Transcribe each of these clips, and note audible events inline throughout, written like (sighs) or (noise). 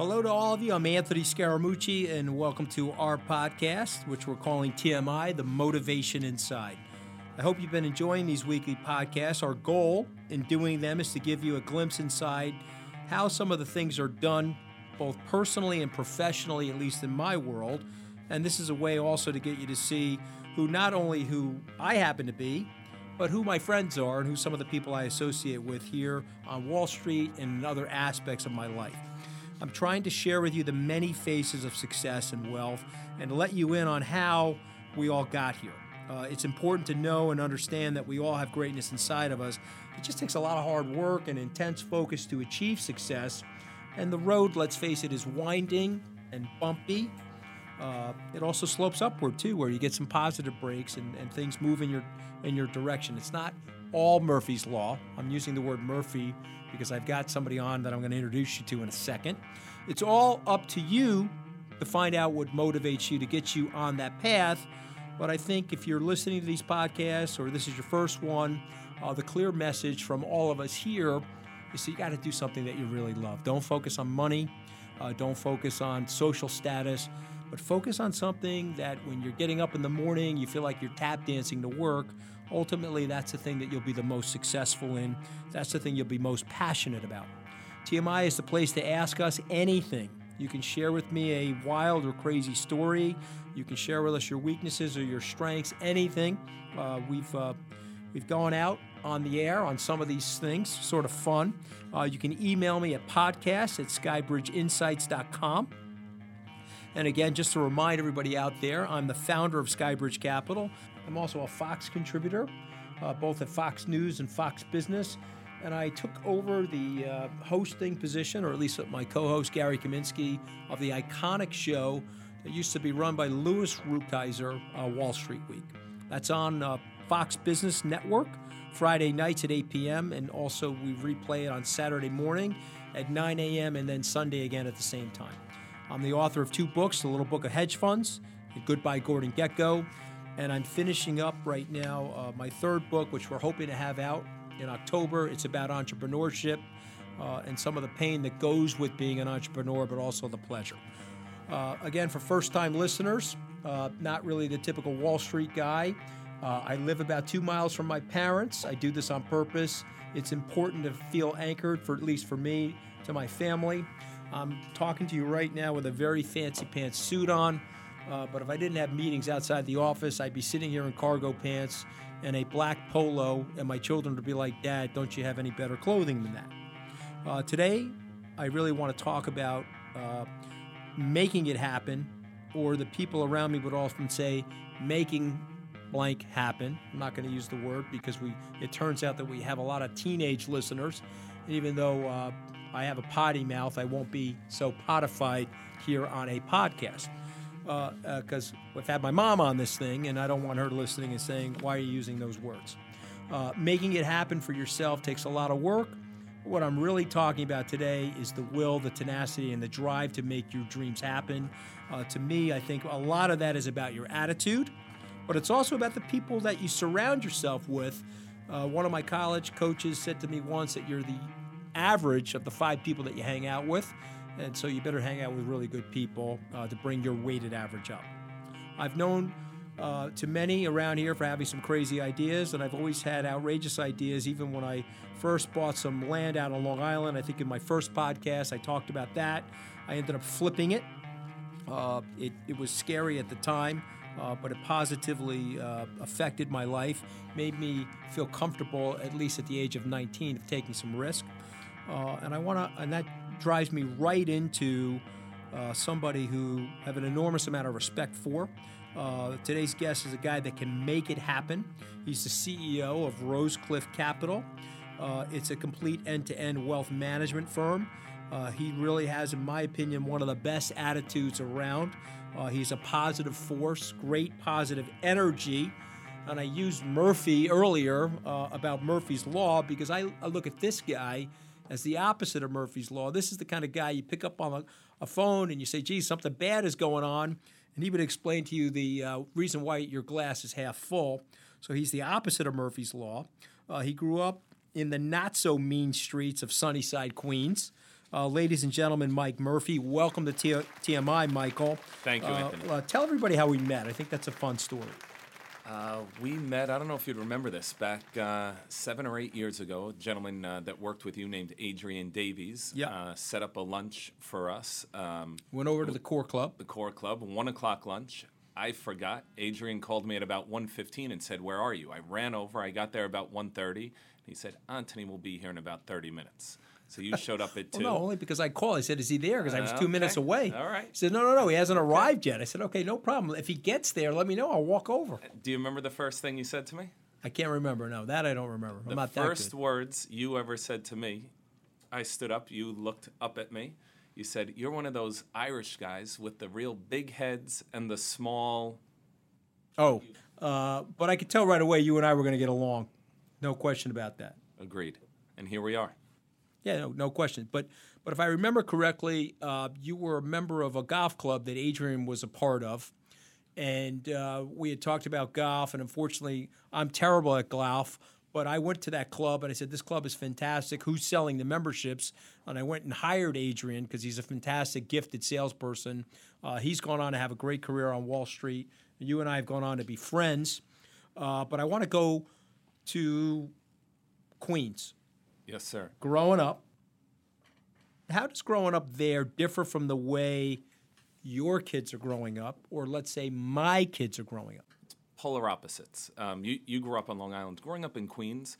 Hello to all of you. I'm Anthony Scaramucci, and welcome to our podcast, which we're calling TMI The Motivation Inside. I hope you've been enjoying these weekly podcasts. Our goal in doing them is to give you a glimpse inside how some of the things are done, both personally and professionally, at least in my world. And this is a way also to get you to see who not only who I happen to be, but who my friends are and who some of the people I associate with here on Wall Street and in other aspects of my life. I'm trying to share with you the many faces of success and wealth and let you in on how we all got here. Uh, it's important to know and understand that we all have greatness inside of us. It just takes a lot of hard work and intense focus to achieve success. And the road, let's face it, is winding and bumpy. Uh, it also slopes upward too, where you get some positive breaks and, and things move in your in your direction. It's not all Murphy's law. I'm using the word Murphy because I've got somebody on that I'm going to introduce you to in a second. It's all up to you to find out what motivates you to get you on that path. But I think if you're listening to these podcasts or this is your first one, uh, the clear message from all of us here is that you got to do something that you really love. Don't focus on money, uh, don't focus on social status, but focus on something that when you're getting up in the morning, you feel like you're tap dancing to work ultimately that's the thing that you'll be the most successful in. That's the thing you'll be most passionate about. TMI is the place to ask us anything. You can share with me a wild or crazy story. You can share with us your weaknesses or your strengths, anything. Uh, we've uh, we've gone out on the air on some of these things, sort of fun. Uh, you can email me at podcast at skybridgeinsights.com. And again, just to remind everybody out there, I'm the founder of Skybridge Capital. I'm also a Fox contributor, uh, both at Fox News and Fox Business. And I took over the uh, hosting position, or at least my co host Gary Kaminsky, of the iconic show that used to be run by Louis Rukeyser, uh, Wall Street Week. That's on uh, Fox Business Network, Friday nights at 8 p.m., and also we replay it on Saturday morning at 9 a.m., and then Sunday again at the same time. I'm the author of two books The Little Book of Hedge Funds, and Goodbye Gordon Gekko, and I'm finishing up right now uh, my third book, which we're hoping to have out in October. It's about entrepreneurship uh, and some of the pain that goes with being an entrepreneur, but also the pleasure. Uh, again, for first time listeners, uh, not really the typical Wall Street guy. Uh, I live about two miles from my parents. I do this on purpose. It's important to feel anchored, for at least for me, to my family. I'm talking to you right now with a very fancy pants suit on. Uh, but if I didn't have meetings outside the office, I'd be sitting here in cargo pants and a black polo, and my children would be like, Dad, don't you have any better clothing than that? Uh, today, I really want to talk about uh, making it happen, or the people around me would often say, making blank happen. I'm not going to use the word because we it turns out that we have a lot of teenage listeners. And even though uh, I have a potty mouth, I won't be so potified here on a podcast because uh, uh, I've had my mom on this thing, and I don't want her listening and saying, "Why are you using those words?" Uh, making it happen for yourself takes a lot of work. What I'm really talking about today is the will, the tenacity, and the drive to make your dreams happen. Uh, to me, I think a lot of that is about your attitude, but it's also about the people that you surround yourself with. Uh, one of my college coaches said to me once that you're the average of the five people that you hang out with. And so you better hang out with really good people uh, to bring your weighted average up. I've known uh, to many around here for having some crazy ideas, and I've always had outrageous ideas, even when I first bought some land out on Long Island. I think in my first podcast I talked about that. I ended up flipping it. Uh, it, it, was scary at the time, uh, but it positively uh, affected my life, made me feel comfortable, at least at the age of 19, of taking some risk. Uh, and I want to, and that drives me right into uh, somebody who I have an enormous amount of respect for. Uh, today's guest is a guy that can make it happen. He's the CEO of Rosecliff Capital. Uh, it's a complete end to end wealth management firm. Uh, he really has, in my opinion, one of the best attitudes around. Uh, he's a positive force, great positive energy. And I used Murphy earlier uh, about Murphy's Law because I, I look at this guy as the opposite of Murphy's Law. This is the kind of guy you pick up on a, a phone and you say, geez, something bad is going on. And he would explain to you the uh, reason why your glass is half full. So he's the opposite of Murphy's Law. Uh, he grew up in the not so mean streets of Sunnyside, Queens. Uh, ladies and gentlemen, Mike Murphy, welcome to T- TMI, Michael. Thank you, Uh, Anthony. uh, tell everybody how we met. I think that's a fun story. Uh, we met, I don't know if you'd remember this, back uh, seven or eight years ago. A gentleman uh, that worked with you named Adrian Davies Yeah. uh, set up a lunch for us, um, Went over to the Core Club. the Core Club, one o'clock lunch. I forgot. Adrian called me at about 1.15 and said, where are you? I ran over. I got there about 1.30. He said, Anthony will be here in about 30 minutes. So you showed up at 2. Well, no, only because I called. I said, "Is he there?" Because I was Uh, two minutes away. All right. He said, "No, no, no. He hasn't arrived yet." I said, "Okay, no problem. If he gets there, let me know. I'll walk over." Do you remember the first thing you said to me? I can't remember. No, that I don't remember. I'm The not first words you ever said to me, I stood up, you looked up at me. You said, You're one of those Irish guys with the real big heads and the small. Oh, uh, but I could tell right away you and I were going to get along. No question about that. Agreed. And here we are. Yeah, no, no question. But but if I remember correctly, uh, you were a member of a golf club that Adrian was a part of, and uh, we had talked about golf. And unfortunately, I'm terrible at golf. But I went to that club and I said, "This club is fantastic. Who's selling the memberships?" And I went and hired Adrian because he's a fantastic, gifted salesperson. Uh, he's gone on to have a great career on Wall Street. You and I have gone on to be friends. Uh, but I want to go to Queens Yes, sir. growing up, how does growing up there differ from the way your kids are growing up, or let's say my kids are growing up? Polar opposites. Um, you, you grew up on Long Island. Growing up in Queens,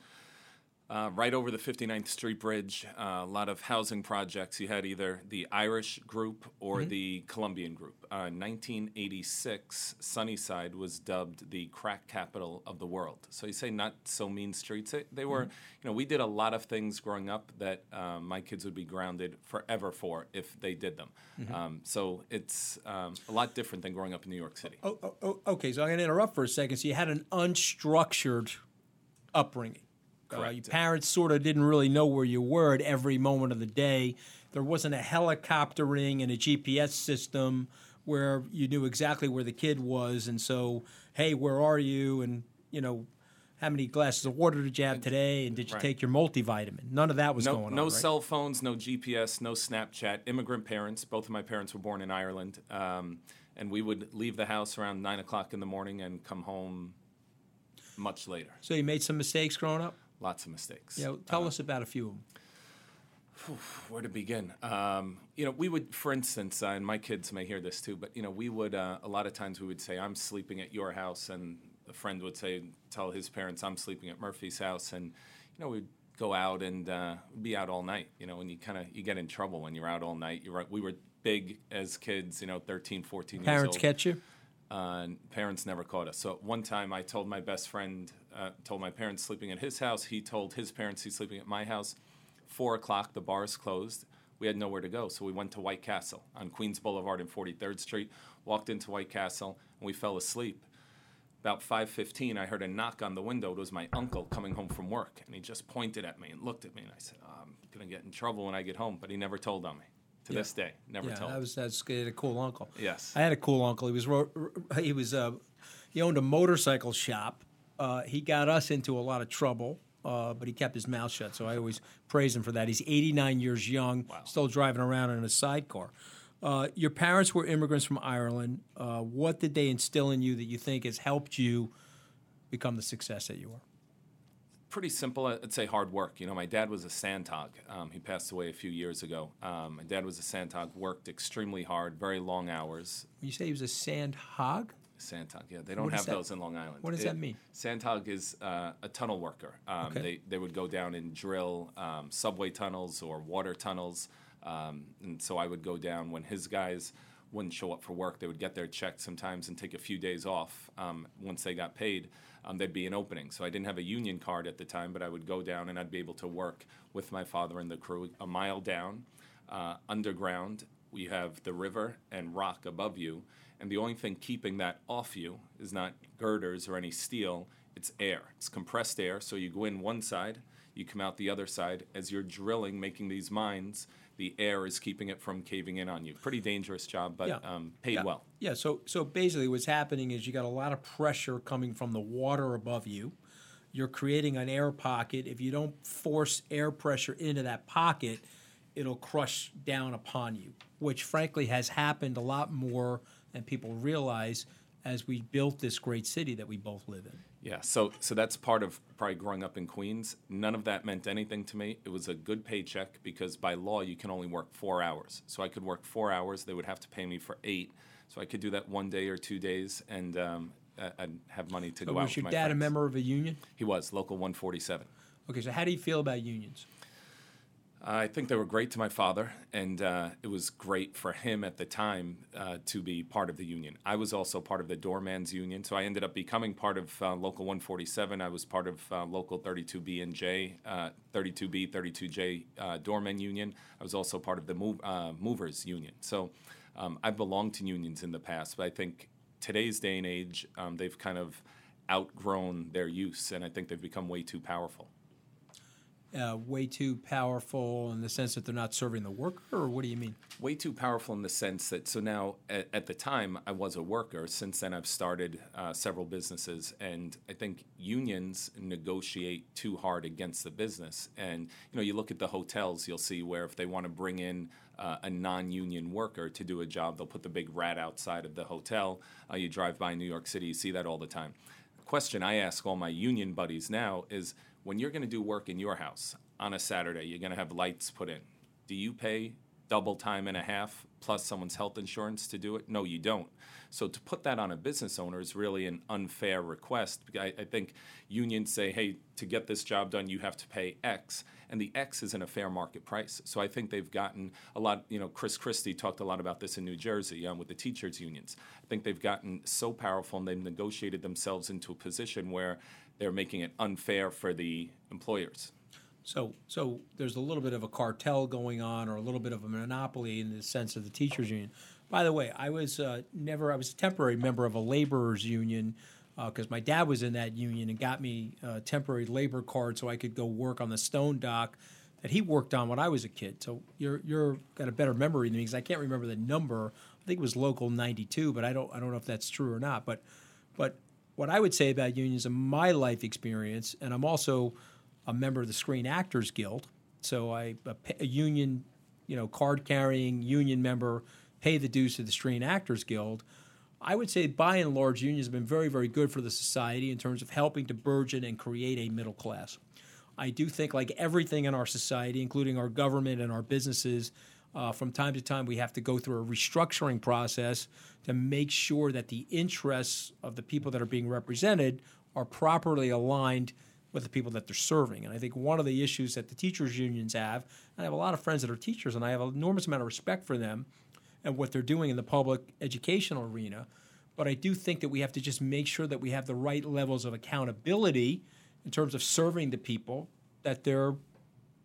uh, right over the 59th Street Bridge, uh, a lot of housing projects. You had either the Irish group or the Colombian group. Uh, 1986, Sunnyside was dubbed the crack capital of the world. So you say not so mean streets. They, they were, you know, we did a lot of things growing up that um, my kids would be grounded forever for if they did them. Um, so it's um, a lot different than growing up in New York City. Oh, oh, oh, okay, so I'm going to interrupt for a second. So you had an unstructured upbringing. Uh, your parents sort of didn't really know where you were at every moment of the day. There wasn't a helicoptering and a GPS system where you knew exactly where the kid was, and so, hey, where are you? And you know, how many glasses of water did you have today? And did you Right. take your multivitamin? None of that was no, going no on. right? cell phones, no GPS, no Snapchat. Immigrant parents. Both of my parents were born in Ireland, um, and we would leave the house around nine o'clock in the morning and come home much later. So you made some mistakes growing up. Lots of mistakes. Yeah, tell us about a few of them. Where to begin? Um, you know, we would, for instance, uh, and my kids may hear this too, but you know, we would uh, a lot of times we would say, "I'm sleeping at your house," and a friend would say, tell his parents, "I'm sleeping at Murphy's house," and you know, we'd go out and uh, be out all night. You know, and you kind of you get in trouble when you're out all night. You're right. We were big as kids, you know, 13, 14 years Parents catch you. Uh, parents never caught us. So one time I told my best friend, uh, told my parents sleeping at his house. He told his parents he's sleeping at my house. Four o'clock, the bars closed. We had nowhere to go, so we went to White Castle on Queens Boulevard and 43rd Street. Walked into White Castle and we fell asleep. About 5:15, I heard a knock on the window. It was my uncle coming home from work, and he just pointed at me and looked at me, and I said, oh, "I'm gonna get in trouble when I get home." But he never told on me. To this day, never Yeah, told. that was that's a cool uncle. Yes. I had a cool uncle. He was he was uh, he owned a motorcycle shop. Uh, he got us into a lot of trouble, uh, but he kept his mouth shut. So I always praise him for that. He's 89 years young, still driving around in a sidecar. Uh, your parents were immigrants from Ireland. Uh, what did they instill in you that you think has helped you become the success that you are? pretty simple. I'd say hard work. You know, my dad was a sandhog. Um, he passed away a few years ago. Um, my dad was a sandhog, worked extremely hard, very long hours. You say he was a sand Sandhog, yeah, they don't What have those in Long Island. What does that mean? Sandhog is uh, a tunnel worker. Um, Okay. They they would go down and drill um, subway tunnels or water tunnels, um, and so I would go down when his guys wouldn't show up for work. They would get their check sometimes and take a few days off. Um, once they got paid, um, there'd be an opening. So I didn't have a union card at the time, but I would go down and I'd be able to work with my father and the crew a mile down, uh, underground. We have the river and rock above you, and the only thing keeping that off you is not girders or any steel. It's air. It's compressed air. So you go in one side, you come out the other side. As you're drilling, making these mines, the air is keeping it from caving in on you. Pretty dangerous job, but Yeah. um, paid Yeah. well. Yeah, so so basically what's happening is you got a lot of pressure coming from the water above you. You're creating an air pocket. If you don't force air pressure into that pocket, it'll crush down upon you, which frankly has happened a lot more than people realize as we built this great city that we both live in. Yeah, so so that's part of probably growing up in Queens. None of that meant anything to me. It was a good paycheck because by law you can only work four hours. So I could work four hours. They would have to pay me for eight. So I could do that one day or two days, and um, I'd have money to So go out. was your dad a member of a union? He was local 147. Okay, so how do you feel about unions? I think they were great to my father, and uh, it was great for him at the time uh, to be part of the union. I was also part of the doorman's union, so I ended up becoming part of uh, Local 147. I was part of uh, Local 32B and J, uh, 32B, 32J uh, doorman union. I was also part of the move, uh, movers union. So um, I've belonged to unions in the past, but I think today's day and age, um, they've kind of outgrown their use, and I think they've become way too powerful. Uh, way too powerful in the sense that they're not serving the worker, or what do you mean? way too powerful in the sense that so now at, at the time I was a worker. Since then I've started uh, several businesses, and I think unions negotiate too hard against the business. And you know, you look at the hotels, you'll see where if they want to bring in uh, a non-union worker to do a job, they'll put the big rat outside of the hotel. Uh, you drive by New York City, you see that all the time. The question I ask all my union buddies now is when you're going to do work in your house on a Saturday, you're going to have lights put in. Do you pay double time and a half plus someone's health insurance to do it? No, you don't. So to put that on a business owner is really an unfair request. I, I think unions say, hey, to get this job done, you have to pay X, and the X isn't a fair market price. So I think they've gotten a lot. You know, Chris Christie talked a lot about this in New Jersey um, with the teachers' unions. I think they've gotten so powerful and they've negotiated themselves into a position where they're making it unfair for the employers. So, so there's a little bit of a cartel going on, or a little bit of a monopoly in the sense of the teachers' union. By the way, I was uh, never. I was a temporary member of a laborers' union because my dad was in that union and got me a temporary labor card so I could go work on the stone dock that he worked on when I was a kid. So you're you're got a better memory than me because I can't remember the number. I think it was local 92, but I don't I don't know if that's true or not. But but what I would say about unions in my life experience, and I'm also a member of the Screen Actors Guild, so I a, union, you know, card carrying union member, pay the dues to the Screen Actors Guild. I would say by and large, unions have been very, very good for the society in terms of helping to burgeon and create a middle class. I do think, like everything in our society, including our government and our businesses, uh, from time to time we have to go through a restructuring process to make sure that the interests of the people that are being represented are properly aligned with the people that they're serving. And I think one of the issues that the teachers' unions have, I have a lot of friends that are teachers, and I have an enormous amount of respect for them and what they're doing in the public educational arena. But I do think that we have to just make sure that we have the right levels of accountability in terms of serving the people that they're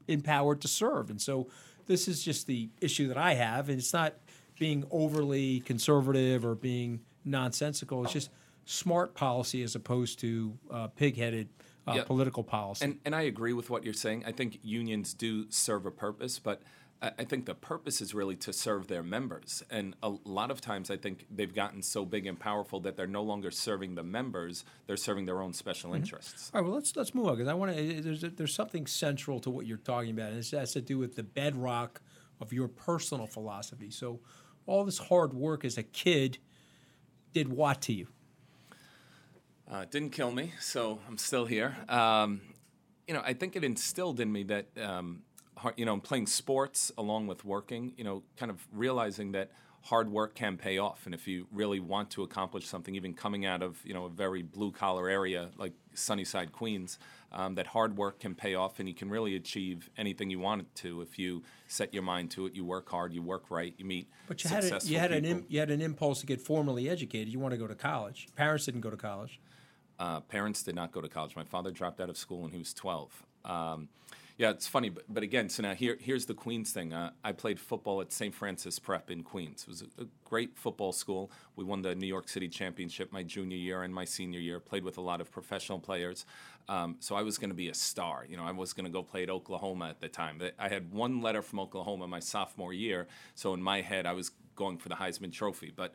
empowered to serve. And so this is just the issue that I have. And it's not being overly conservative or being nonsensical. It's just smart policy as opposed to uh, pig-headed uh, Yep. political policy. And and I agree with what you're saying. I think unions do serve a purpose, but I think the purpose is really to serve their members. And a lot of times, I think they've gotten so big and powerful that they're no longer serving the members; they're serving their own special interests. All right, well let's let's move on because I want to. There's there's something central to what you're talking about, and it has to do with the bedrock of your personal philosophy. So, all this hard work as a kid did what to you? Uh, didn't kill me, so I'm still here. Um, you know, I think it instilled in me that, um, you know, playing sports along with working, you know, kind of realizing that hard work can pay off. And if you really want to accomplish something, even coming out of, you know, a very blue collar area like Sunnyside, Queens, um, that hard work can pay off and you can really achieve anything you want it to if you set your mind to it, you work hard, you work right, you meet But you had, a, you, had an people. Im, you had an impulse to get formally educated. You want to go to college. Parents didn't go to college. Uh, parents did not go to college. My father dropped out of school when he was 12. Um, yeah, it's funny, but, but again, so now here, here's the Queens thing. Uh, I played football at St. Francis Prep in Queens. It was a, a great football school. We won the New York City championship my junior year and my senior year. Played with a lot of professional players. Um, so I was going to be a star. You know, I was going to go play at Oklahoma at the time. I had one letter from Oklahoma my sophomore year, so in my head I was going for the Heisman Trophy, but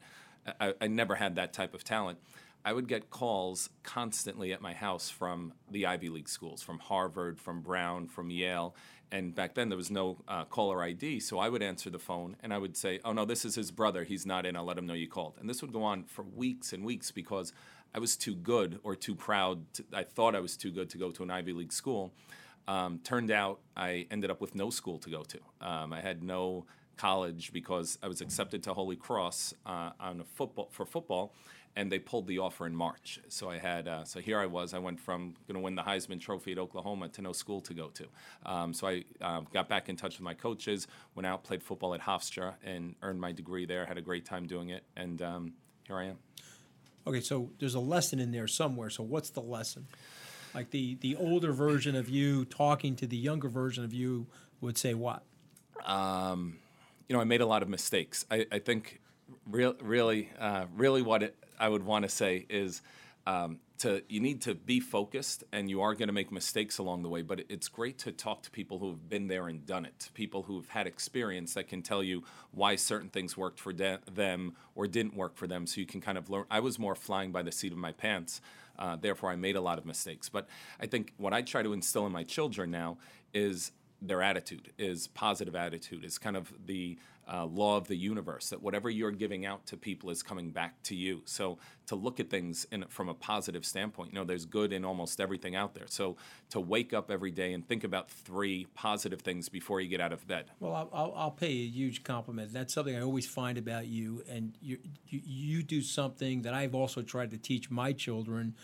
I, I never had that type of talent. I would get calls constantly at my house from the Ivy League schools, from Harvard, from Brown, from Yale. And back then there was no uh, caller ID, so I would answer the phone and I would say, "Oh no, this is his brother. He's not in. I'll let him know you called." And this would go on for weeks and weeks because I was too good or too proud. To, I thought I was too good to go to an Ivy League school. Um, turned out I ended up with no school to go to. Um, I had no college because I was accepted to Holy Cross uh, on a football for football, and they pulled the offer in March. So I had uh, so here I was. I went from going to win the Heisman Trophy at Oklahoma to no school to go to. Um, so I uh, got back in touch with my coaches, went out, played football at Hofstra, and earned my degree there. Had a great time doing it, and um, here I am. Okay, so there's a lesson in there somewhere. So what's the lesson? Like the the older version of you talking to the younger version of you would say what? Um, you know, I made a lot of mistakes. I, I think, real, really, uh, really, what it, I would want to say is um, to you need to be focused, and you are going to make mistakes along the way. But it's great to talk to people who have been there and done it, people who have had experience that can tell you why certain things worked for de- them or didn't work for them, so you can kind of learn. I was more flying by the seat of my pants. Uh, therefore, I made a lot of mistakes. But I think what I try to instill in my children now is their attitude is positive attitude is kind of the uh, law of the universe that whatever you're giving out to people is coming back to you. So to look at things in, from a positive standpoint you know there's good in almost everything out there. So to wake up every day and think about three positive things before you get out of bed. Well i'll, I'll, pay you a huge compliment. That's something i always find about you and you, you, you do something that i've also tried to teach my children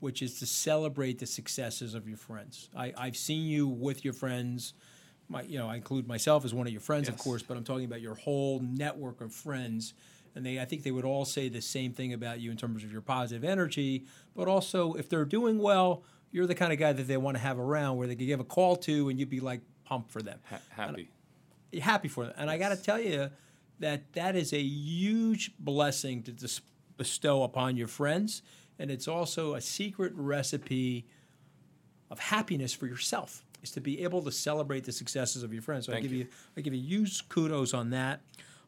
which is to celebrate the successes of your friends. I, I've seen you with your friends. My, you know, I include myself as one of your friends, yes. of course, but I'm talking about your whole network of friends. And they, I think they would all say the same thing about you in terms of your positive energy, but also if they're doing well, you're the kind of guy that they want to have around where they could give a call to and you'd be like pumped for them. Ha- happy. And, happy for them. And yes. I got to tell you that that is a huge blessing to dis- bestow upon your friends and it's also a secret recipe of happiness for yourself is to be able to celebrate the successes of your friends. So Thank I give you. you I give you huge kudos on that.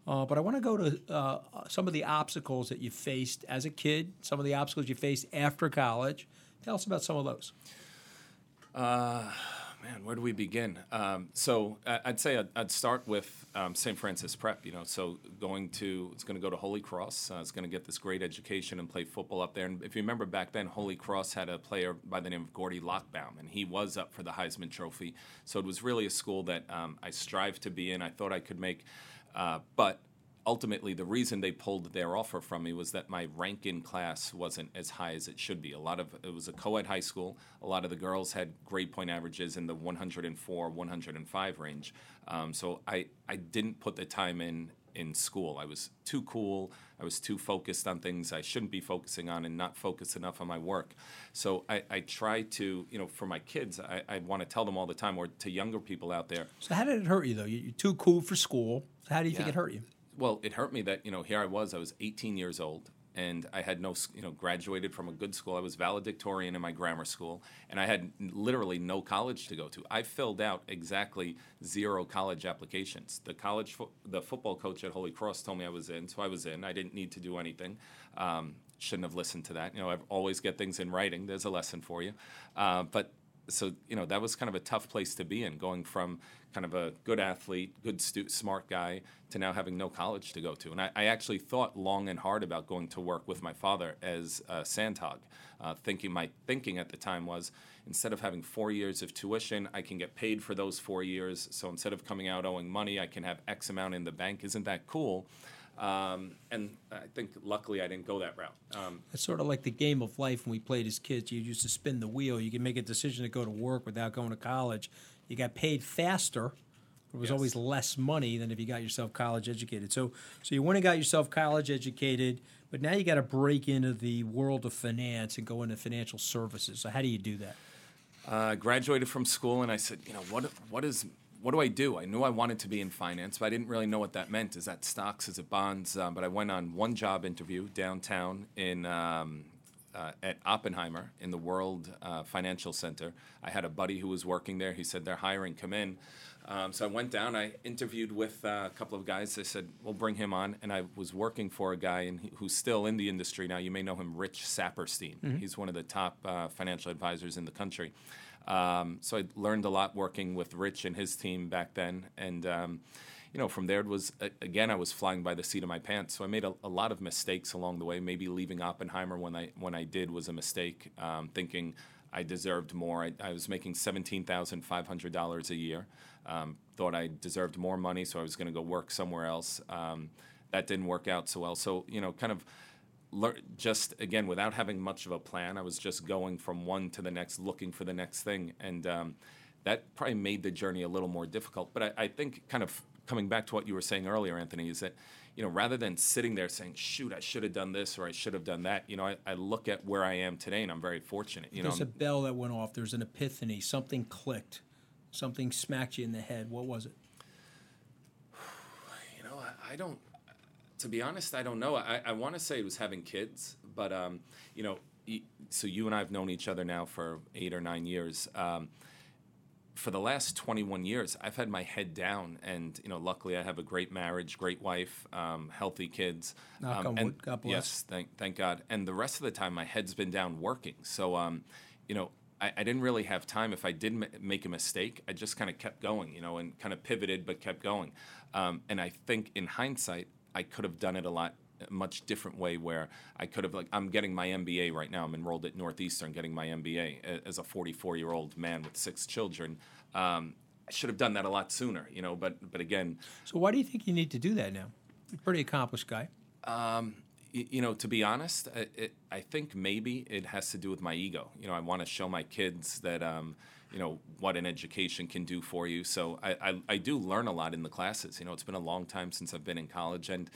Uh, but I want to go to uh, some of the obstacles that you faced as a kid, some of the obstacles you faced after college. Tell us about some of those. Uh, man, where do we begin? Um, so I'd say I'd, I'd start with um, St. Francis Prep. You know, so going to it's going to go to Holy Cross. Uh, it's going to get this great education and play football up there. And if you remember back then, Holy Cross had a player by the name of Gordie Lockbaum, and he was up for the Heisman Trophy. So it was really a school that um, I strived to be in. I thought I could make, uh, but ultimately the reason they pulled their offer from me was that my rank in class wasn't as high as it should be. A lot of it was a co-ed high school. A lot of the girls had grade point averages in the 104, 105 range. Um, so I I didn't put the time in in school. I was too cool. I was too focused on things I shouldn't be focusing on and not focused enough on my work. So I, I try to, you know, for my kids, I, I want to tell them all the time, or to younger people out there. So how did it hurt you though? You're too cool for school. How do you yeah. think it hurt you? Well, it hurt me that you know here I was. I was 18 years old, and I had no you know graduated from a good school. I was valedictorian in my grammar school, and I had literally no college to go to. I filled out exactly zero college applications. The college fo- the football coach at Holy Cross told me I was in, so I was in. I didn't need to do anything. Um, shouldn't have listened to that. You know, I always get things in writing. There's a lesson for you. Uh, but so you know that was kind of a tough place to be in, going from kind of a good athlete, good stu- smart guy, to now having no college to go to. And I, I, actually thought long and hard about going to work with my father as a sandhog. Uh, thinking my thinking at the time was instead of having four years of tuition, I can get paid for those four years. So instead of coming out owing money, I can have X amount in the bank. Isn't that cool? Um, and I think luckily I didn't go that route. Um, it's sort of like the game of life when we played as kids. You used to spin the wheel. You could make a decision to go to work without going to college. You got paid faster. It was yes. always less money than if you got yourself college educated. So, so you went and got yourself college educated, but now you got to break into the world of finance and go into financial services. So, how do you do that? Uh, graduated from school, and I said, you know, what what is what do I do? I knew I wanted to be in finance, but I didn't really know what that meant. Is that stocks? Is it bonds? Um, but I went on one job interview downtown in um, uh, at Oppenheimer in the World uh, Financial Center. I had a buddy who was working there. He said they're hiring. Come in. Um, so I went down. I interviewed with uh, a couple of guys. They said we'll bring him on, and I was working for a guy he, who's still in the industry now. You may know him, Rich Saperstein. Mm-hmm. He's one of the top uh, financial advisors in the country. Um, so I learned a lot working with Rich and his team back then, and um, you know, from there it was again I was flying by the seat of my pants. So I made a, a lot of mistakes along the way. Maybe leaving Oppenheimer when I when I did was a mistake. Um, thinking I deserved more. I, I was making seventeen thousand five hundred dollars a year. Um, thought I deserved more money, so I was going to go work somewhere else. Um, that didn't work out so well. So you know, kind of just again without having much of a plan, I was just going from one to the next, looking for the next thing, and um, that probably made the journey a little more difficult. But I, I, think, kind of coming back to what you were saying earlier, Anthony, is that you know rather than sitting there saying, "Shoot, I should have done this" or "I should have done that," you know, I, I look at where I am today, and I'm very fortunate. You know, There's know, a bell that went off. There's an epiphany. Something clicked. Something smacked you in the head. What was it? (sighs) You know, I, I don't to be honest, I don't know. I, I want to say it was having kids, but um, you know, so you and I have known each other now for eight or nine years. Um, for the last 21 years, I've had my head down, and you know, luckily I have a great marriage, great wife, um, healthy kids. Knock um, and, God bless. Yes, thank thank God. And the rest of the time, my head's been down working. So, um, you know, I, I, didn't really have time. If I did m- make a mistake, I just kind of kept going, you know, and kind of pivoted, but kept going. Um, and I think in hindsight, I could have done it a lot much different way where I could have like I'm getting my MBA right now. I'm enrolled at Northeastern, getting my MBA as a 44 year old man with six children. Um, I should have done that a lot sooner, you know. But but again, so why do you think you need to do that now? You're a pretty accomplished guy. Um, you know, to be honest, it, it, I think maybe it has to do with my ego. You know, I want to show my kids that. Um, you know what an education can do for you. So I, I, I, do learn a lot in the classes. You know, it's been a long time since I've been in college, and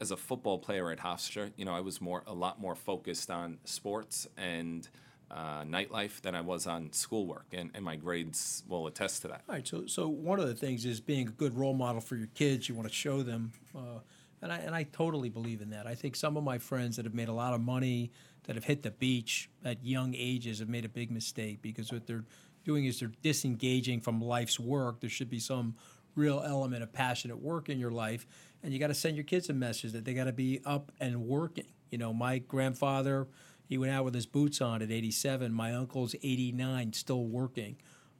as a football player at Hofstra, you know, I was more a lot more focused on sports and uh, nightlife than I was on schoolwork, and, and my grades will attest to that. All right. So so one of the things is being a good role model for your kids. You want to show them. Uh, and I, and I totally believe in that. I think some of my friends that have made a lot of money, that have hit the beach at young ages, have made a big mistake because what they're doing is they're disengaging from life's work. There should be some real element of passionate work in your life, and you got to send your kids a message that they got to be up and working. You know, my grandfather, he went out with his boots on at 87. My uncle's 89, still working.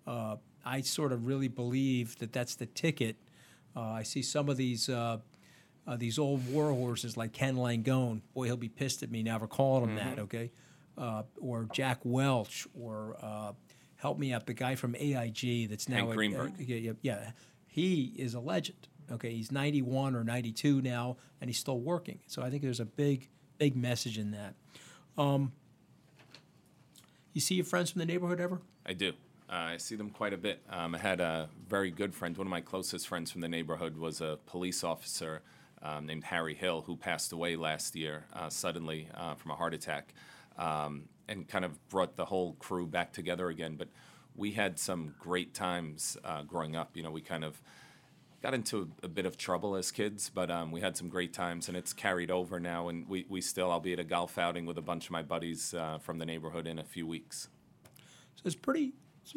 Uh, I sort of really believe that that's the ticket. Uh, I see some of these. Uh, uh, these old war horses like Ken Langone, boy, he'll be pissed at me now for calling him mm-hmm. that, okay? Uh, or Jack Welch, or uh, help me out. The guy from AIG that's now Hank Greenberg. Yeah, yeah, he is a legend. Okay, he's 91 or 92 now, and he's still working. So I think there's a big, big message in that. Um, you see your friends from the neighborhood ever? I do. Uh, I see them quite a bit. Um, I had a very good friend. One of my closest friends from the neighborhood was a police officer um, named Harry Hill, who passed away last year uh, suddenly uh, from a heart attack um, and kind of brought the whole crew back together again. But we had some great times uh, growing up. You know, we kind of got into a, a bit of trouble as kids, but um, we had some great times, and it's carried over now. And we, we still, I'll be at a golf outing with a bunch of my buddies uh, from the neighborhood in a few weeks. So it's pretty,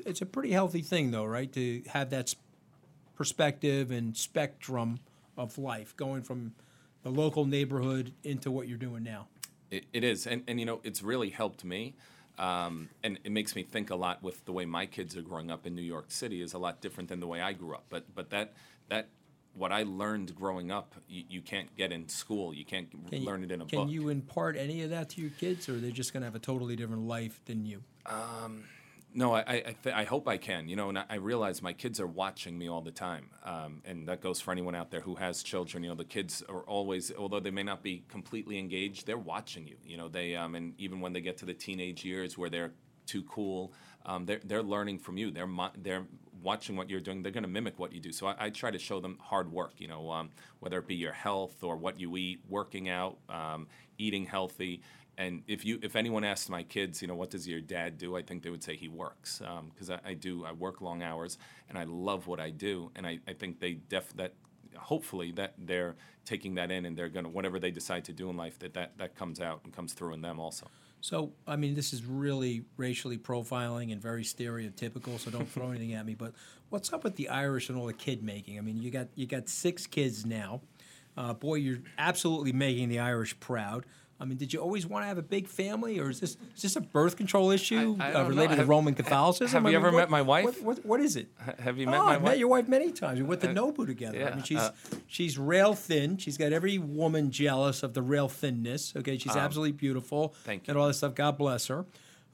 it's a pretty healthy thing, though, right? To have that perspective and spectrum of life, going from the local neighborhood into what you're doing now. It, it is, and and you know, it's really helped me. Um, and it makes me think a lot with the way my kids are growing up in New York City is a lot different than the way I grew up. But but that that what I learned growing up, you, you can't get in school. You can't can learn it in a can book. Can you impart any of that to your kids, or are they just going to have a totally different life than you? Um, no, I I, th- I, hope I can. You know, and I, realize my kids are watching me all the time, um, and that goes for anyone out there who has children. You know, the kids are always, although they may not be completely engaged, they're watching you. You know, they um, and even when they get to the teenage years where they're too cool, um, they're they're learning from you. They're mo- they're watching what you're doing. They're going to mimic what you do. So I, I, try to show them hard work. You know, um, whether it be your health or what you eat, working out, um, eating healthy and if you if anyone asks my kids, you know, what does your dad do? I think they would say he works because um, I, I, do. I work long hours and I love what I do, and I, I think they def that hopefully that they're taking that in and they're gonna whatever they decide to do in life that that that comes out and comes through in them also. So, I mean, this is really racially profiling and very stereotypical. So don't throw (laughs) anything at me. But what's up with the Irish and all the kid making? I mean, you got you got six kids now. Uh, boy, you're absolutely making the Irish proud. I mean, did you always want to have a big family, or is this is this a birth control issue I- I uh, related to Roman Catholicism? have I you mean, ever what- met my wife? What, what, what is it? (laughs) Have you oh, met my wife? I've wife? met your wife many times. We went to Nobu together. I yeah, mean, she's uh, she's rail thin. She's got every woman jealous of the rail thinness. Okay, she's absolutely beautiful. Um, thank And you. all this stuff. God bless her.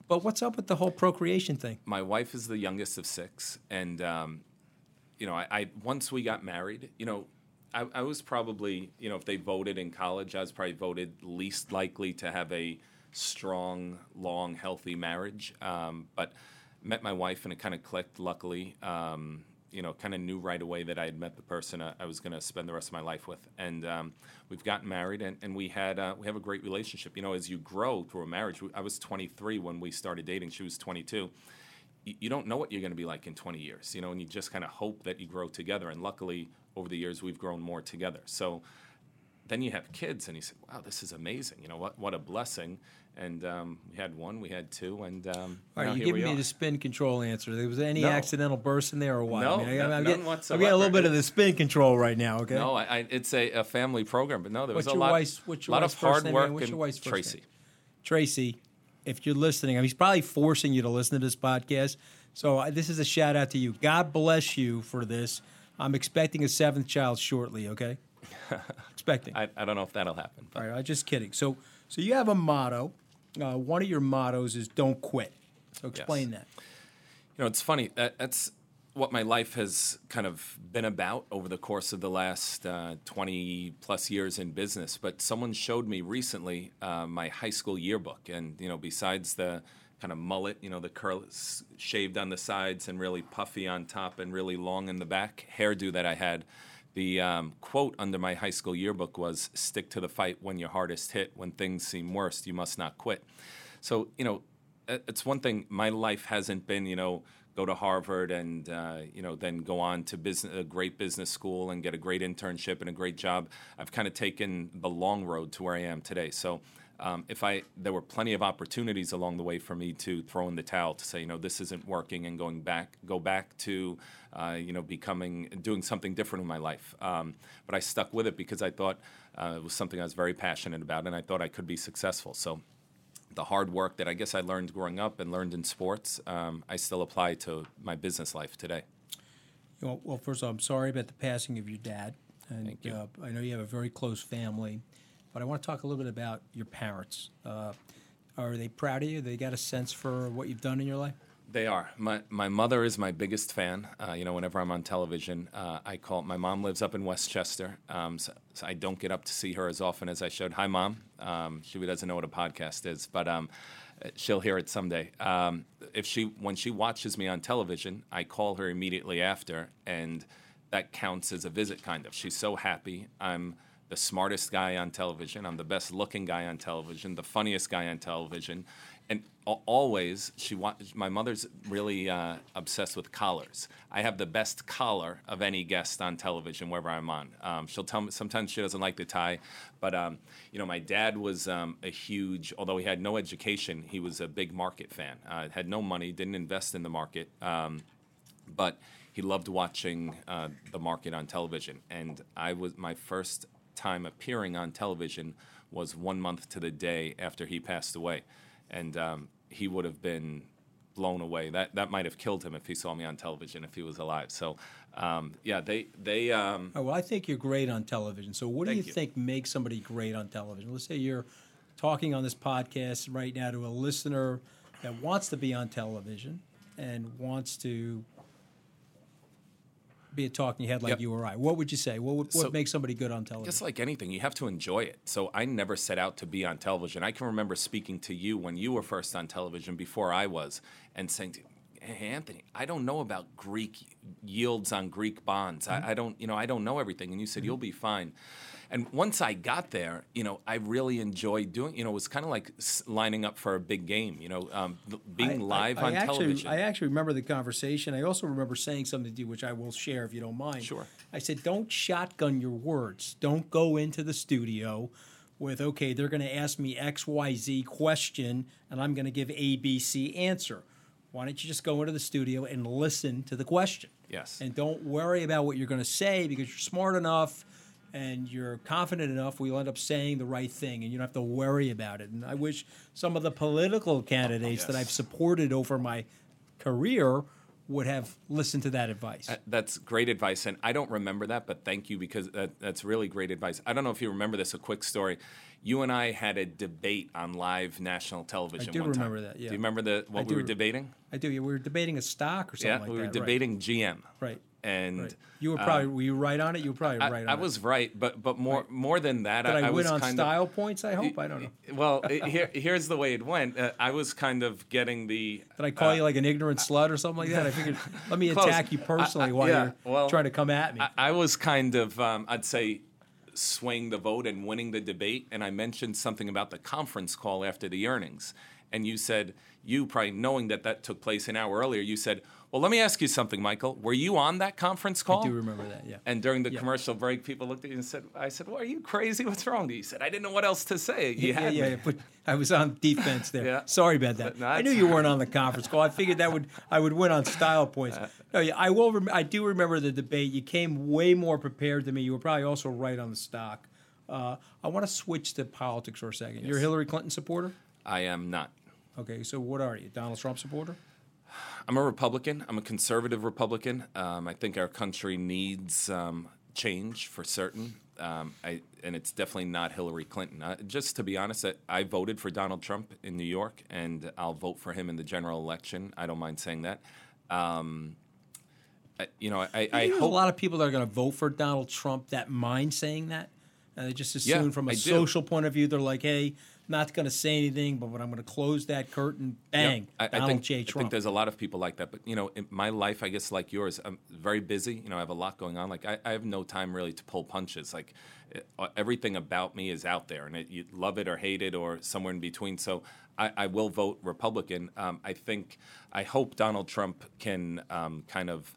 But what's up with the whole procreation thing? my wife is the youngest of six, and um, you know, I, I once we got married, you know, I, I was probably, you know, if they voted in college, I was probably voted least likely to have a strong, long, healthy marriage. Um, but met my wife, and it kind of clicked. Luckily, um, you know, kind of knew right away that I had met the person I, I was going to spend the rest of my life with, and um, we've gotten married, and, and we had uh, we have a great relationship. You know, as you grow through a marriage, I was 23 when we started dating; she was 22 you you don't know what you're going to be like in 20 years, you know, and you just kind of hope that you grow together. And luckily, over the years, we've grown more together. So then you have kids, and you say, "Wow, this is amazing! You know, what what a blessing!" And um, we had one, we had two, and um, All right, you giving me the spin control answer. There was any No. accidental burst in there or what? No, I mean, I'm, none getting, I'm getting a little bit of the spin control right now. Okay. No, I, I, it's a, a family program, but no, there was What's a lot, wife's- what's your lot wife's of hard name work. What's your wife's Tracy. name? Tracy, if you're listening, I mean, he's probably forcing you to listen to this podcast. So uh, this is a shout out to you. God bless you for this. I'm expecting a seventh child shortly. Okay. (laughs) expecting. I, I don't know if that'll happen. But All right, I'm just kidding. So, so you have a motto. Uh, one of your mottos is "Don't quit." So explain that. You know, it's funny. That, that's what my life has kind of been about over the course of the last uh, 20 plus years in business. But someone showed me recently uh, my high school yearbook. And, you know, besides the kind of mullet, you know, the curl shaved on the sides and really puffy on top and really long in the back hairdo that I had. The um, quote under my high school yearbook was stick to the fight when you're hardest hit. When things seem worst, you must not quit. So, you know, it's one thing. My life hasn't been, you know, go to Harvard and uh, you know then go on to business, a great business school and get a great internship and a great job. I've kind of taken the long road to where I am today. So. Um, if I there were plenty of opportunities along the way for me to throw in the towel to say you know this isn't working and going back go back to uh, you know becoming doing something different in my life um, but I stuck with it because I thought uh, it was something I was very passionate about and I thought I could be successful so the hard work that I guess I learned growing up and learned in sports, um, I still apply to my business life today. Well, well, first of all, I'm sorry about the passing of your dad. And, Thank you. Uh, I know you have a very close family, but I want to talk a little bit about your parents. Uh, are they proud of you? They got a sense for what you've done in your life? They are. My my mother is my biggest fan. Uh, you know, whenever I'm on television, uh, I call. My mom lives up in Westchester, um, so, so I don't get up to see her as often as I should. Hi, mom. Um, she doesn't know what a podcast is, but um, she'll hear it someday. Um, if she when she watches me on television, I call her immediately after, and that counts as a visit. Kind of. She's so happy. I'm the smartest guy on television. I'm the best looking guy on television, the funniest guy on television. And always, she wa- my mother's really uh, obsessed with collars. I have the best collar of any guest on television wherever I'm on. Um, she'll tell me sometimes she doesn't like the tie, but um, you know, my dad was um, a huge, although he had no education, he was a big market fan. Uh, had no money, didn't invest in the market. Um, but he loved watching uh, the market on television. And I was my first time appearing on television was one month to the day after he passed away, and um, he would have been blown away. That that might have killed him if he saw me on television if he was alive. So, um, yeah, they they. Um, Oh, well, I think you're great on television. So, what do you, you. think makes somebody great on television? Let's say you're talking on this podcast right now to a listener that wants to be on television and wants to be a talking head like Yep. you or I. What would you say? What, would, what So- makes somebody good on television? Just like anything, you have to enjoy it. So I never set out to be on television. I can remember speaking to you when you were first on television before I was and saying, hey, Anthony, I don't know about Greek yields on Greek bonds. I, mm-hmm. I don't, you know, I don't know everything. And you said, mm-hmm. you'll be fine. And once I got there, you know, I really enjoyed doing, you know, it was kind of like lining up for a big game, you know, um, being I- live I, on actually, television. I actually remember the conversation. I also remember saying something to you, which I will share if you don't mind. Sure. I said, don't shotgun your words. Don't go into the studio with, okay, they're going to ask me XYZ question and I'm going to give ABC answer. Why don't you just go into the studio and listen to the question? Yes. And don't worry about what you're going to say because you're smart enough and you're confident enough, we'll end up saying the right thing and you don't have to worry about it. And I wish some of the political candidates that I've supported over my career would have listened to that advice. Uh, That's great advice, and I don't remember that, but thank you because that, that's really great advice. I don't know if you remember this. A quick story: you and I had a debate on live national television. I do one time. remember that, yeah. Do you remember the what I we were re- debating? I do. We were debating a stock or something like that. Yeah, like we were that. debating GM. Right. right. And right. You were probably were you right on it? You were probably I, right on I it. was right, but but more more than that, Did I, I, win on style points? I hope. I don't know. (laughs) well. it- here, here's the way it went. Uh, I was kind of getting the Did I call uh, you like an ignorant slut or something like that? I figured let me (laughs) attack you personally while yeah, you're well, trying to come at me. I, I was kind of, um, I'd say, swaying the vote and winning the debate. And I mentioned something about the conference call after the earnings. And you said, you probably knowing that that took place an hour earlier, you said, well, let me ask you something, Michael. Were you on that conference call? I do remember that. Yeah. And during the Yeah. commercial break, people looked at you and said, I said, well, are you crazy? What's wrong? You said, I didn't know what else to say. You yeah, had yeah, me. yeah, but I was on defense there. Yeah. Sorry about that. No, I knew you weren't on the conference call. I figured that would I would win on style points. Uh, No, yeah, I will. Rem- I do remember the debate. You came way more prepared than me. You were probably also right on the stock. Uh, I want to switch to politics for a second. You're a Hillary Clinton supporter. I am not. Okay, so what are you? Donald Trump supporter? I'm a Republican. I'm a conservative Republican. Um, I think our country needs um, change for certain. Um, I, and it's definitely not Hillary Clinton. Uh, just to be honest, I, I voted for Donald Trump in New York, and I'll vote for him in the general election. I don't mind saying that. Um, I, you know, I, I There's a hope lot of people that are going to vote for Donald Trump that mind saying that. And they just assume Yeah, from a social point of view, they're like, hey, not going to say anything, but when I'm going to close that curtain, bang, I, I Donald think, J. I Trump. think there's a lot of people like that. But you know, in my life, I guess like yours, I'm very busy. You know, I have a lot going on. Like I, I have no time really to pull punches. Like it, uh, everything about me is out there, and it, you love it or hate it or somewhere in between. So I, I will vote Republican. Um, I think I hope Donald Trump can um, kind of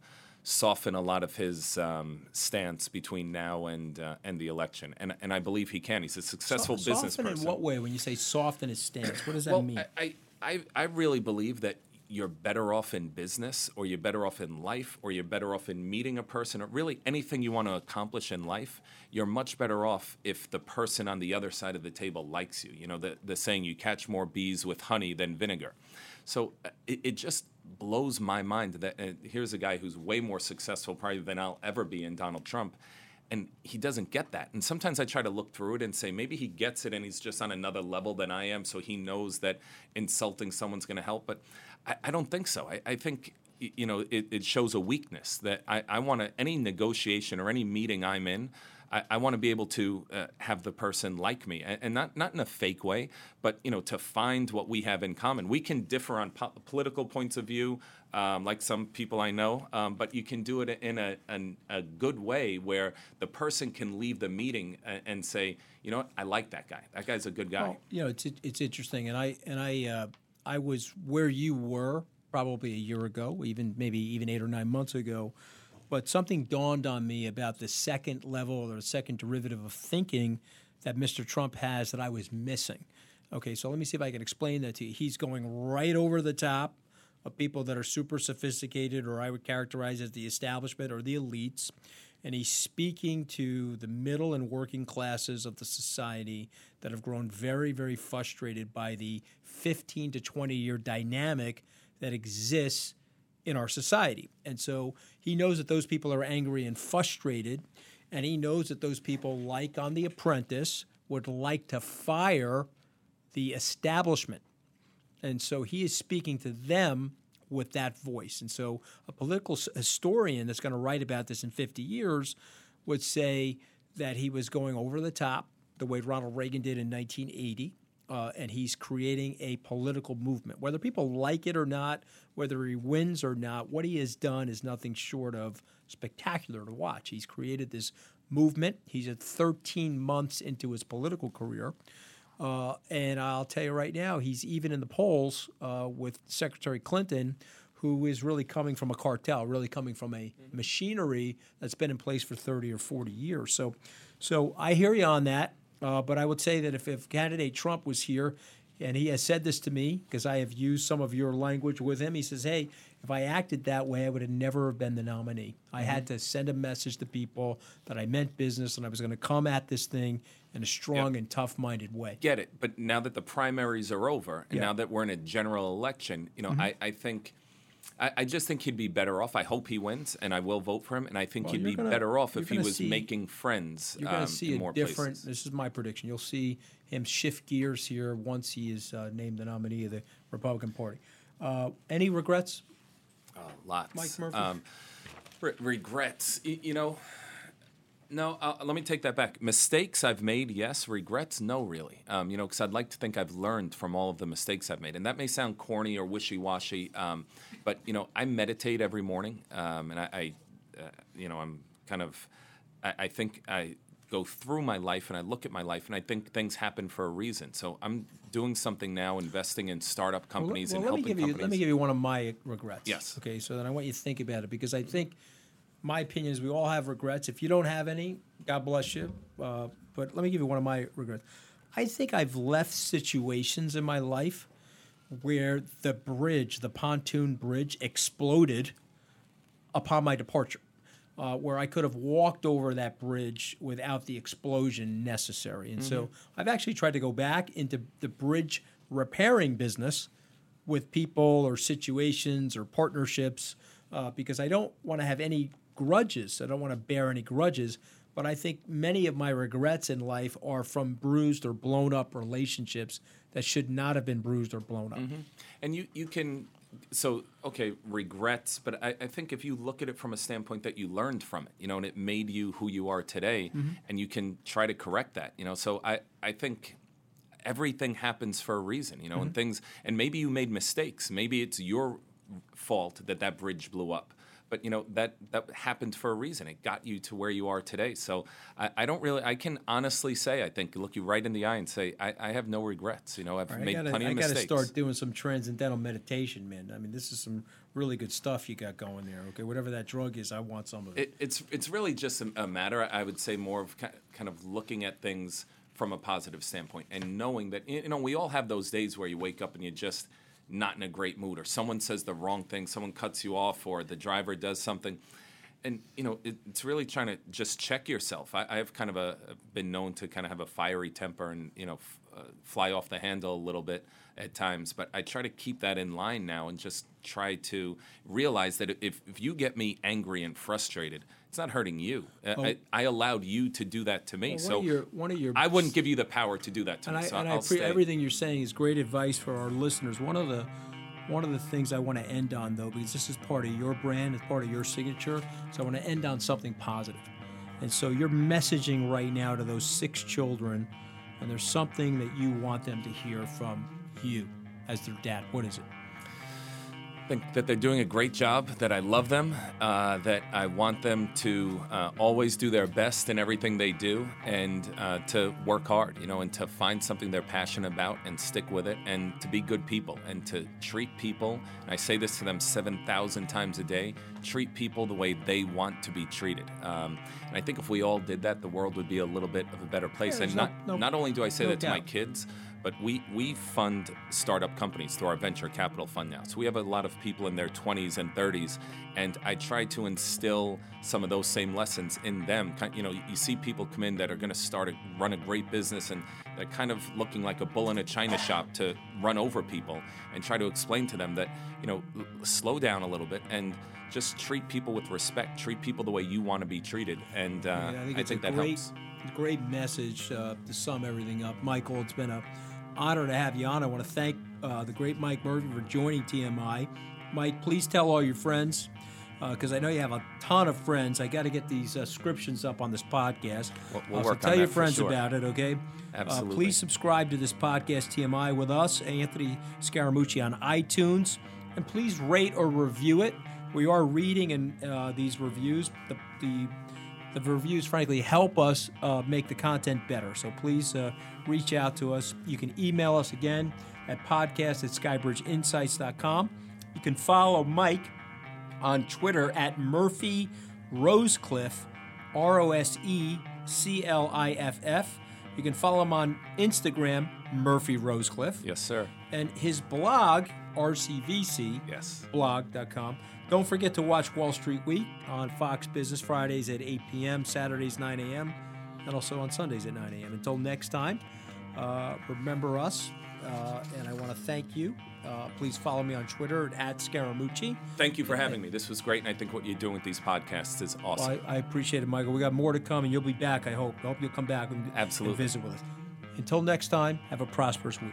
soften a lot of his um, stance between now and uh, and the election, and and I believe he can. He's a successful So- business soften person. in what way? When you say soften his stance, what does that Well, mean? I, I, I I really believe that you're better off in business, or you're better off in life, or you're better off in meeting a person, or really anything you want to accomplish in life. You're much better off if the person on the other side of the table likes you. You know, the, the saying, you catch more bees with honey than vinegar. So uh, it, it just blows my mind that uh, here's a guy who's way more successful probably than I'll ever be in Donald Trump and he doesn't get that. And sometimes I try to look through it and say maybe he gets it and he's just on another level than I am, so he knows that insulting someone's going to help. But I, I don't think so. I, I think you know it, it shows a weakness that I, I want to any negotiation or any meeting I'm in. I, I want to be able to uh, have the person like me, and, and not not in a fake way, but you know to find what we have in common. We can differ on po- political points of view, um, like some people I know, um, but you can do it in a, an, a good way where the person can leave the meeting and, and say, you know, what? I like that guy. That guy's a good guy. Well, you know, it's it's interesting, and I and I uh, I was where you were probably a year ago, even maybe even eight or nine months ago. But something dawned on me about the second level or the second derivative of thinking that Mr. Trump has that I was missing. Okay, so let me see if I can explain that to you. He's going right over the top of people that are super sophisticated, or I would characterize as the establishment or the elites. And he's speaking to the middle and working classes of the society that have grown very, very frustrated by the 15 to 20 year dynamic that exists in our society. And so he knows that those people are angry and frustrated, and he knows that those people, like on The Apprentice, would like to fire the establishment. And so he is speaking to them with that voice. And so a political historian that's going to write about this in 50 years would say that he was going over the top the way Ronald Reagan did in 1980. Uh, and he's creating a political movement. Whether people like it or not, whether he wins or not, what he has done is nothing short of spectacular to watch. He's created this movement. He's at 13 months into his political career. Uh, and I'll tell you right now, he's even in the polls uh, with Secretary Clinton, who is really coming from a cartel, really coming from a machinery that's been in place for 30 or 40 years. So, so I hear you on that. Uh, but I would say that if, if candidate Trump was here, and he has said this to me because I have used some of your language with him, he says, "Hey, if I acted that way, I would have never have been the nominee. I Mm-hmm. had to send a message to people that I meant business and I was going to come at this thing in a strong and tough-minded way." Get it. But now that the primaries are over, and. Mm-hmm. now that we're in a general election, you know, I, I think. I, I just think he'd be better off. I hope he wins, and I will vote for him. And I think Well, he'd be gonna- better off if he was see- making friends You're going um, to see in a more different. places. This is my prediction. You'll see him shift gears here once he is uh, named the nominee of the Republican Party. Uh, any regrets? Lots. Mike Murphy? Um, re- regrets. You know, no. Uh, let me take that back. Mistakes I've made, yes. Regrets, no, really. Um, you know, because I'd like to think I've learned from all of the mistakes I've made, and that may sound corny or wishy-washy, um, but you know, I meditate every morning, um, and I, I uh, you know, I'm kind of, I, I think I go through my life and I look at my life and I think things happen for a reason. So I'm doing something now, investing in startup Well, companies well, and let me helping give you, companies. Let me give you one of my regrets. Yes. Okay, so then I want you to think about it because I think my opinion is we all have regrets. If you don't have any, God bless you. Uh, but let me give you one of my regrets. I think I've left situations in my life where the bridge, the pontoon bridge, exploded upon my departure, uh, where I could have walked over that bridge without the explosion necessary. And so I've actually tried to go back into the bridge repairing business with people or situations or partnerships uh, because I don't want to have any grudges. I don't want to bear any grudges. But I think many of my regrets in life are from bruised or blown up relationships that should not have been bruised or blown up. Mm-hmm. And you, you can, so, okay, regrets, but I, I think if you look at it from a standpoint that you learned from it, you know, and it made you who you are today, mm-hmm. and you can try to correct that, you know. So I, I think everything happens for a reason, you know, and mm-hmm. things, and maybe you made mistakes. Maybe it's your fault that that bridge blew up. But you know that that happened for a reason. It got you to where you are today. So I, I don't really. I can honestly say I think look you right in the eye and say I, I have no regrets. You know I've right, made I gotta, plenty I of gotta start doing some transcendental meditation, man. I mean, this is some really good stuff you got going there. Okay, whatever that drug is, I want some of it. It, it's it's really just a, a matter. I would say more of kind of looking at things from a positive standpoint and knowing that you know we all have those days where you wake up and you're just not in a great mood, or someone says the wrong thing, someone cuts you off, or the driver does something. And you know, it, it's really trying to just check yourself. I, I have kind of a been known to kind of have a fiery temper and you know f- uh, fly off the handle a little bit at times, but I try to keep that in line now and just try to realize that if, if you get me angry and frustrated, it's not hurting you. Uh, I, I allowed you to do that to me, Well, one so of your- one of your- I wouldn't give you the power to do that to and me. I, so and I I'll appre- stay. everything you're saying is great advice for our listeners. One of the one of the things I want to end on, though, because this is part of your brand, it's part of your signature, so I want to end on something positive. And so you're messaging right now to those six children, and there's something that you want them to hear from you as their dad. What is it? Think that they're doing a great job, that I love them, uh, that I want them to uh, always do their best in everything they do and uh, to work hard, you know, and to find something they're passionate about and stick with it and to be good people and to treat people. And I say this to them 7,000 times a day treat people the way they want to be treated. Um, and I think if we all did that, the world would be a little bit of a better place. Yeah, and not, no- no- not only do I say no that to my kids, but we, we fund startup companies through our venture capital fund now. So we have a lot of people in their 20s and 30s, and I try to instill some of those same lessons in them. You know, you see people come in that are going to start a, run a great business, and they're kind of looking like a bull in a china shop to run over people, and try to explain to them that you know, l- slow down a little bit and just treat people with respect. Treat people the way you want to be treated, and uh, Yeah, I think it's a that great, helps. great message uh, to sum everything up. Michael, it's been a honor to have you on. I want to thank uh, the great Mike Murphy for joining TMI. Mike, please tell all your friends because I know you have a ton of friends. I got to get these uh, descriptions up on this podcast. We'll- we'll Uh, so tell your friends sure. about it, okay? Uh, Absolutely. please subscribe to this podcast, TMI, with us, Anthony Scaramucci, on iTunes, and please rate or review it. We are reading and uh, these reviews. The, the the reviews, frankly, help us uh, make the content better. So please uh, reach out to us. You can email us again at podcast at skybridgeinsights.com. You can follow Mike on Twitter at Murphy Rosecliff, R O S E C L I F F. You can follow him on Instagram, Murphy Rosecliff, Yes, sir. and his blog, RCVC Yes. blog.com. Don't forget to watch Wall Street Week on Fox Business Fridays at 8 p.m., Saturdays 9 a.m., and also on Sundays at 9 a.m. Until next time, uh, remember us, uh, and I want to thank you. Uh, please follow me on Twitter at Scaramucci. Thank you for having me. This was great, and I think what you're doing with these podcasts is awesome. Well, I, I appreciate it, Michael. We got more to come, and you'll be back. I hope. I hope you'll come back and, Absolutely. and visit with us. Until next time, have a prosperous week.